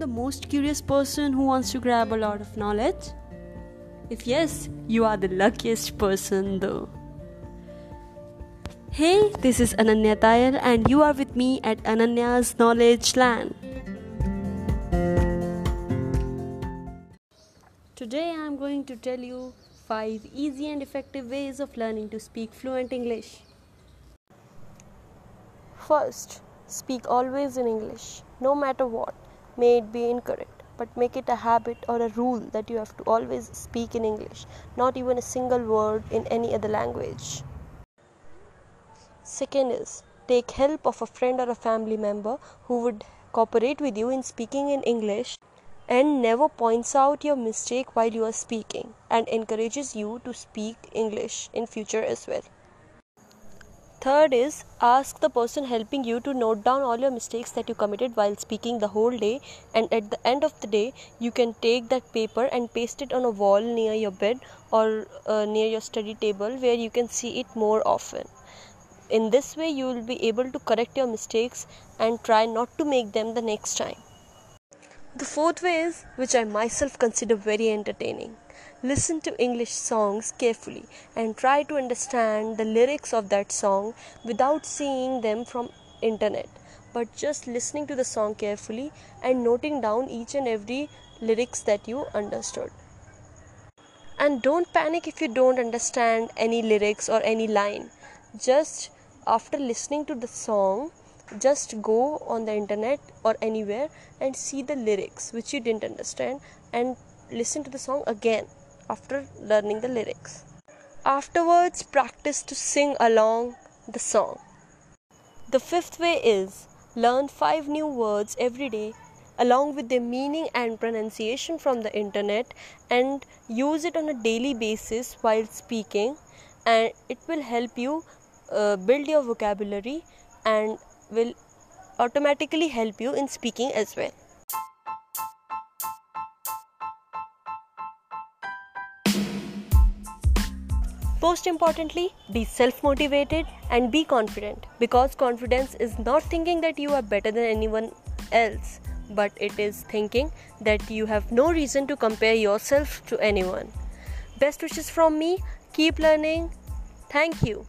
the most curious person who wants to grab a lot of knowledge? If yes, you are the luckiest person though. Hey, this is Ananya Tayar, and you are with me at Ananya's Knowledge Land. Today I am going to tell you 5 easy and effective ways of learning to speak fluent English. First, speak always in English, no matter what, may it be incorrect, but make it a habit or a rule that you have to always speak in English, not even a single word in any other language. Second is take help of a friend or a family member who would cooperate with you in speaking in English and never points out your mistake while you are speaking and encourages you to speak English in future as well. Third is ask the person helping you to note down all your mistakes that you committed while speaking the whole day and at the end of the day you can take that paper and paste it on a wall near your bed or uh, near your study table where you can see it more often in this way, you will be able to correct your mistakes and try not to make them the next time. The fourth way is, which I myself consider very entertaining. Listen to English songs carefully and try to understand the lyrics of that song without seeing them from internet but just listening to the song carefully and noting down each and every lyrics that you understood. And don't panic if you don't understand any lyrics or any line. Just after listening to the song just go on the internet or anywhere and see the lyrics which you didn't understand and listen to the song again after learning the lyrics. Afterwards practice to sing along the song. The fifth way is learn 5 new words every day along with their meaning and pronunciation from the internet and use it on a daily basis while speaking and it will help you uh, build your vocabulary and will automatically help you in speaking as well. Most importantly, be self motivated and be confident because confidence is not thinking that you are better than anyone else, but it is thinking that you have no reason to compare yourself to anyone. Best wishes from me, keep learning. Thank you.